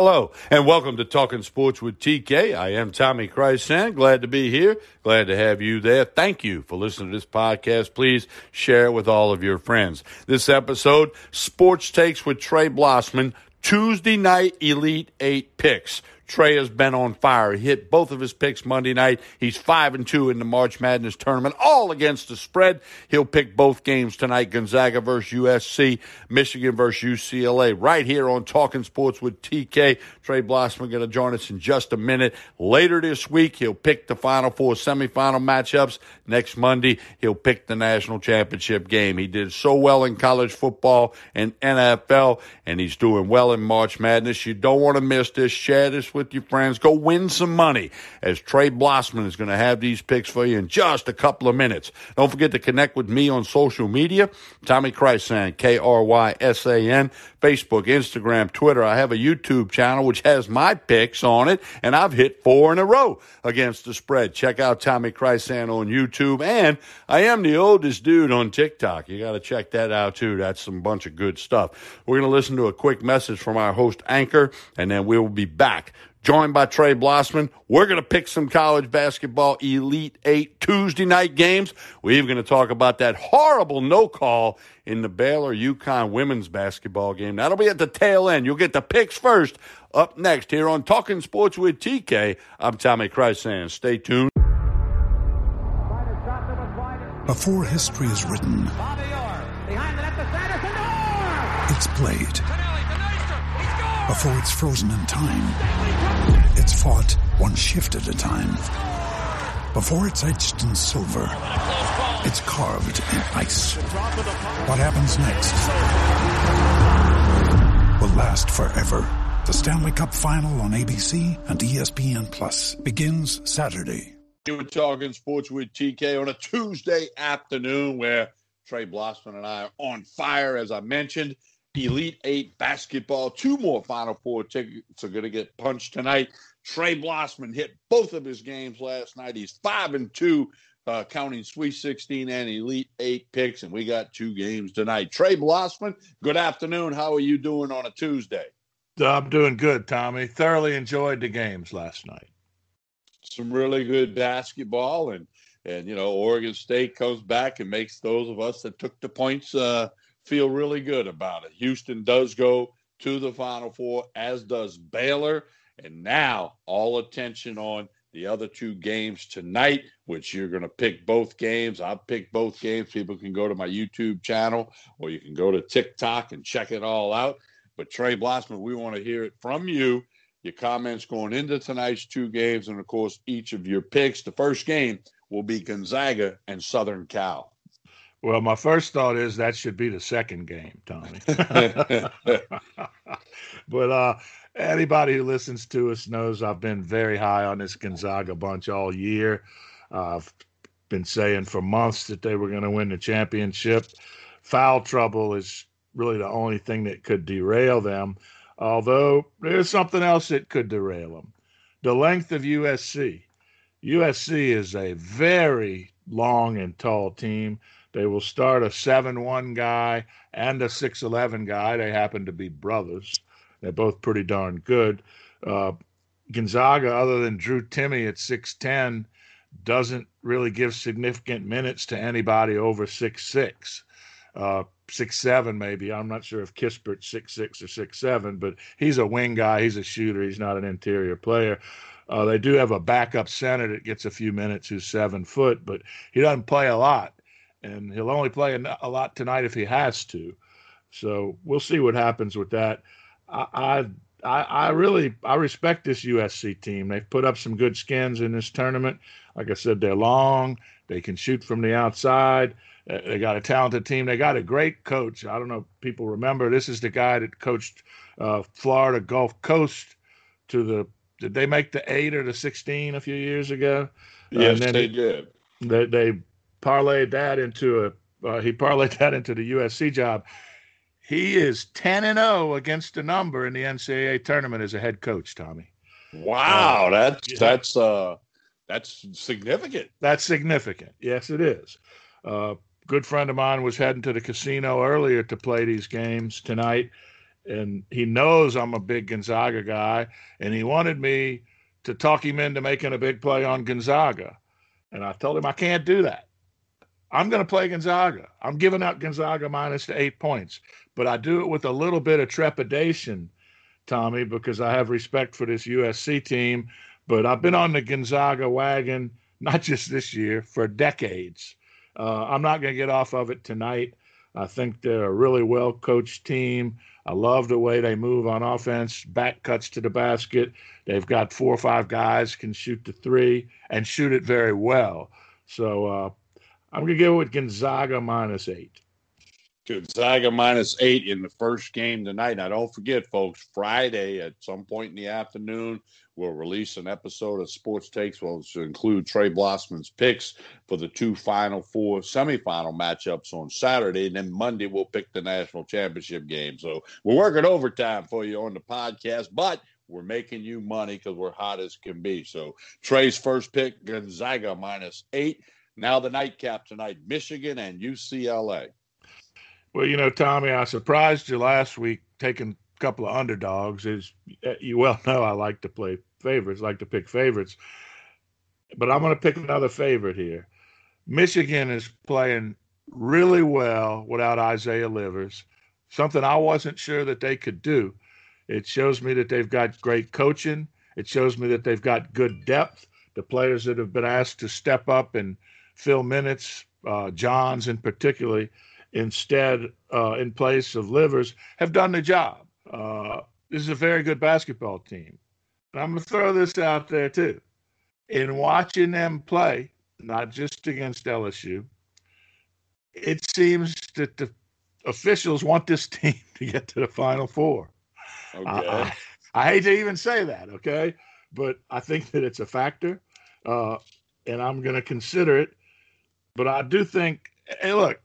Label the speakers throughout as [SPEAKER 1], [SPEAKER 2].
[SPEAKER 1] Hello, and welcome to Talking Sports with TK. I am Tommy Krysan. Glad to be here. Glad to have you there. Thank you for listening to this podcast. Please share it with all of your friends. This episode, Sports Takes with Trey Blossman, Tuesday night Elite Eight picks. Trey has been on fire. He hit both of his picks Monday night. He's five and two in the March Madness tournament, all against the spread. He'll pick both games tonight: Gonzaga versus USC, Michigan versus UCLA. Right here on Talking Sports with TK. Trey Blossman going to join us in just a minute. Later this week, he'll pick the Final Four semifinal matchups. Next Monday, he'll pick the national championship game. He did so well in college football and NFL, and he's doing well in March Madness. You don't want to miss this. Share this with your friends. Go win some money as Trey Blossman is going to have these picks for you in just a couple of minutes. Don't forget to connect with me on social media. Tommy Krysan, K-R-Y-S-A-N, Facebook, Instagram, Twitter. I have a YouTube channel which has my picks on it, and I've hit four in a row against the spread. Check out Tommy Krysan on YouTube, and I am the oldest dude on TikTok. You got to check that out too. That's some bunch of good stuff. We're going to listen to a quick message from our host Anchor, and then we will be back joined by Trey Blossman. We're going to pick some college basketball Elite Eight Tuesday night games. We're even going to talk about that horrible no call in the Baylor UConn women's basketball game. That'll be at the tail end. You'll get the picks first. Up next here on Talking Sports with TK, I'm Tommy Krysan. Stay tuned.
[SPEAKER 2] Before history is written, it's played before it's frozen in time. It's fought one shift at a time. Before it's etched in silver, it's carved in ice. What happens next will last forever. The Stanley Cup Final on ABC and ESPN Plus begins Saturday.
[SPEAKER 1] You were talking sports with TK on a Tuesday afternoon where Trey Blossman and I are on fire, as I mentioned. Elite Eight basketball. Two more Final Four tickets are going to get punched tonight. Trey Blossman hit both of his games last night. He's five and two, uh, counting Sweet 16 and Elite Eight picks, and we got two games tonight. Trey Blossman, good afternoon. How are you doing on a Tuesday?
[SPEAKER 3] I'm doing good, Tommy. Thoroughly enjoyed the games last night.
[SPEAKER 1] Some really good basketball, and and you know Oregon State comes back and makes those of us that took the points. Uh, feel really good about it. Houston does go to the Final Four, as does Baylor. And now all attention on the other two games tonight, which you're going to pick both games. I've picked both games. People can go to my YouTube channel or you can go to TikTok and check it all out. But Trey Blossman, we want to hear it from you. Your comments going into tonight's two games, and of course, each of your picks. The first game will be Gonzaga and Southern Cal.
[SPEAKER 3] Well, my first thought is that should be the second game, Tommy. but uh, anybody who listens to us knows I've been very high on this Gonzaga bunch all year. Uh, I've been saying for months that they were going to win the championship. Foul trouble is really the only thing that could derail them, although there's something else that could derail them. The length of USC. USC is a very long and tall team. They will start a 7 1 guy and a 6'11 guy. They happen to be brothers. They're both pretty darn good. Uh, Gonzaga, other than Drew Timme at 6'10, doesn't really give significant minutes to anybody over 6'6. Uh, six seven maybe. I'm not sure if Kispert's six six or six seven, but he's a wing guy. He's a shooter. He's not an interior player. Uh, they do have a backup center that gets a few minutes who's seven foot, but he doesn't play a lot and he'll only play a, lot tonight if he has to. So we'll see what happens with that. I, I, I really I respect this USC team. They've put up some good skins in this tournament. Like I said, they're long. They can shoot from the outside. Uh, they got a talented team. They got a great coach. I don't know if people remember. This is the guy that coached uh, Florida Gulf Coast to the. Did they make the eight or the sixteen a few years ago?
[SPEAKER 1] Yes, they did.
[SPEAKER 3] They, they parlayed that into a uh, he parlayed that into the USC job. He is 10 and 0 against the number in the NCAA tournament as a head coach, Tommy.
[SPEAKER 1] Wow, uh, that's yeah. that's uh that's significant.
[SPEAKER 3] That's significant. Yes, it is. Uh, good friend of mine was heading to the casino earlier to play these games tonight, and he knows I'm a big Gonzaga guy, and he wanted me to talk him into making a big play on Gonzaga. And I told him I can't do that. I'm going to play Gonzaga. I'm giving out Gonzaga minus to eight points, but I do it with a little bit of trepidation, Tommy, because I have respect for this USC team. But I've been on the Gonzaga wagon, not just this year, for decades. Uh, I'm not going to get off of it tonight. I think they're a really well coached team. I love the way they move on offense, back cuts to the basket. They've got four or five guys can shoot the three and shoot it very well. So uh, I'm going to go with Gonzaga minus eight.
[SPEAKER 1] Gonzaga minus eight in the first game tonight. Now, don't forget, folks, Friday at some point in the afternoon, we'll release an episode of Sports Takes, which will include Trey Blossman's picks for the two Final Four semifinal matchups on Saturday. And then Monday, we'll pick the national championship game. So we're working overtime for you on the podcast, but we're making you money because we're hot as can be. So Trey's first pick, Gonzaga minus eight. Now the nightcap tonight, Michigan and UCLA.
[SPEAKER 3] Well, you know, Tommy, I surprised you last week taking a couple of underdogs. As eh, you well know, I like to play favorites, like to pick favorites. But I'm going to pick another favorite here. Michigan is playing really well without Isaiah Livers, something I wasn't sure that they could do. It shows me that they've got great coaching. It shows me that they've got good depth. The players that have been asked to step up and fill minutes, uh, Johns in particularly, instead uh, in place of Livers, have done the job. Uh, this is a very good basketball team. And I'm going to throw this out there too. In watching them play, not just against LSU, it seems that the officials want this team to get to the Final Four. Okay. I, I, hate to even say that, okay? But I think that it's a factor, uh, and I'm going to consider it but I do think, hey, look,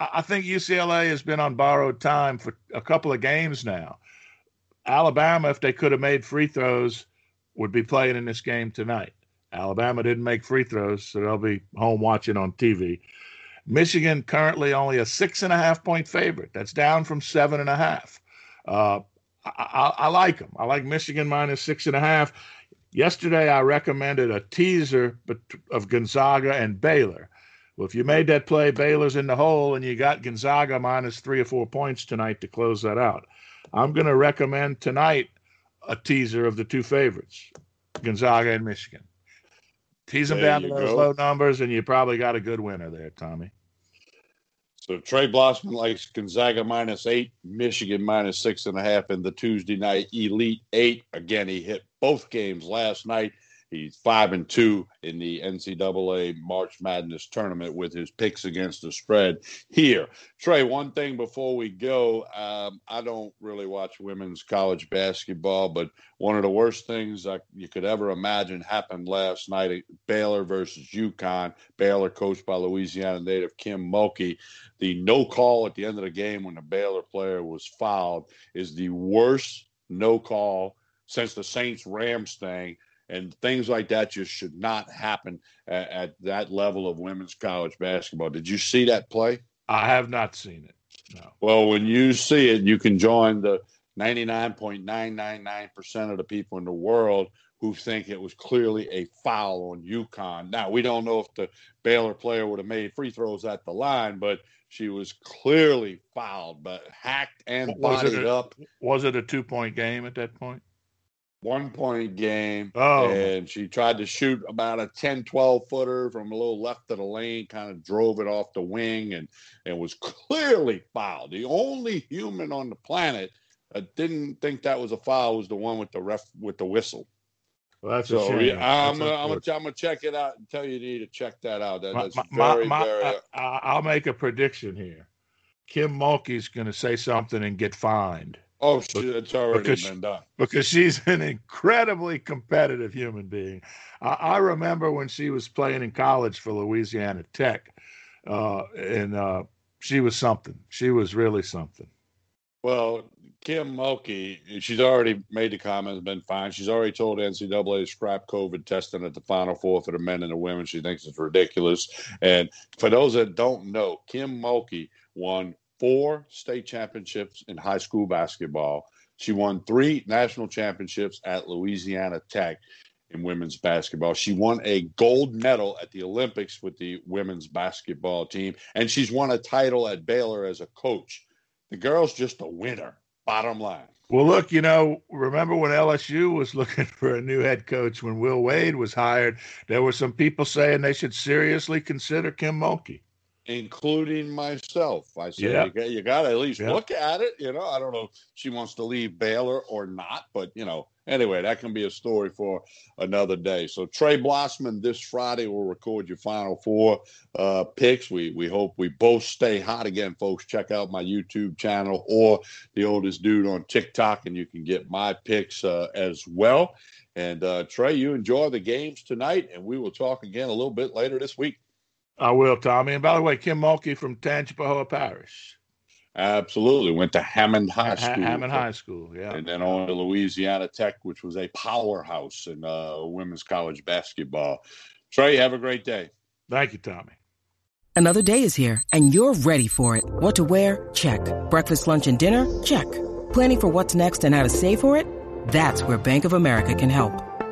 [SPEAKER 3] I think UCLA has been on borrowed time for a couple of games now. Alabama, if they could have made free throws, would be playing in this game tonight. Alabama didn't make free throws, so they'll be home watching on TV. Michigan currently only a six and a half point favorite. That's down from seven and a half. Uh, I, I, I, like them. I like Michigan minus six and a half. Yesterday, I recommended a teaser of Gonzaga and Baylor. Well, if you made that play, Baylor's in the hole, and you got Gonzaga minus three or four points tonight to close that out. I'm going to recommend tonight a teaser of the two favorites, Gonzaga and Michigan. Tease them there down to those go. low numbers, and you probably got a good winner there, Tommy.
[SPEAKER 1] So Trey Blossman likes Gonzaga minus eight, Michigan minus six and a half in the Tuesday night Elite Eight. Again, he hit both games last night. He's five and two in the NCAA March Madness tournament with his picks against the spread here. Trey, one thing before we go, um, I don't really watch women's college basketball, but one of the worst things I, you could ever imagine happened last night Baylor versus UConn. Baylor, coached by Louisiana native Kim Mulkey. The no call at the end of the game when the Baylor player was fouled is the worst no call since the Saints Rams thing and things like that just should not happen at, at, that level of women's college basketball. Did you see that play?
[SPEAKER 3] I have not seen it. No.
[SPEAKER 1] Well, when you see it, you can join the 99.999% of the people in the world who think it was clearly a foul on UConn. Now, we don't know if the Baylor player would have made free throws at the line, but she was clearly fouled, but hacked and was bodied
[SPEAKER 3] a,
[SPEAKER 1] up.
[SPEAKER 3] Was it a two point game at that point?
[SPEAKER 1] One point game. Oh. And she tried to shoot about a 10, 12 footer from a little left of the lane, kind of drove it off the wing and, and was clearly fouled. The only human on the planet that didn't think that was a foul was the one with the ref with the whistle.
[SPEAKER 3] Well, that's so, yeah,
[SPEAKER 1] I'm, gonna, I'm, gonna, I'm gonna check it out and tell you, to check that out. That, that's my, very, my, very.
[SPEAKER 3] Uh, I, I'll make a prediction here. Kim Mulkey's going to say something and get fined.
[SPEAKER 1] Oh, it's already because, been done.
[SPEAKER 3] Because she's an incredibly competitive human being. I, I, remember when she was playing in college for Louisiana Tech, uh, and uh, she was something. She was really something.
[SPEAKER 1] Well, Kim Mulkey, she's already made the comments, been fine. She's already told NCAA to scrap COVID testing at the Final Four for the men and the women. She thinks it's ridiculous. And for those that don't know, Kim Mulkey won four state championships in high school basketball. She won three national championships at Louisiana Tech in women's basketball. She won a gold medal at the Olympics with the women's basketball team, and she's won a title at Baylor as a coach. The girl's just a winner, bottom line.
[SPEAKER 3] Well, look, you know, remember when LSU was looking for a new head coach when Will Wade was hired? There were some people saying they should seriously consider Kim Mulkey
[SPEAKER 1] including myself. I said, yeah. you, got, you got to at least yeah. look at it. You know, I don't know if she wants to leave Baylor or not, but, you know, anyway, that can be a story for another day. So, Trey Blossman, this Friday, we'll record your final four uh, picks. We, we hope we both stay hot again, folks. Check out my YouTube channel or the oldest dude on TikTok, and you can get my picks uh, as well. And uh, Trey, you enjoy the games tonight, and we will talk again a little bit later this week.
[SPEAKER 3] I will, Tommy. And by the way, Kim Mulkey from Tangipahoa Parish.
[SPEAKER 1] Absolutely. Went to Hammond High School.
[SPEAKER 3] Hammond High School, yeah.
[SPEAKER 1] And then on to Louisiana Tech, which was a powerhouse in uh, women's college basketball. Trey, have a great day.
[SPEAKER 3] Thank you, Tommy.
[SPEAKER 4] Another day is here, and you're ready for it. What to wear? Check. Breakfast, lunch, and dinner? Check. Planning for what's next and how to save for it? That's where Bank of America can help.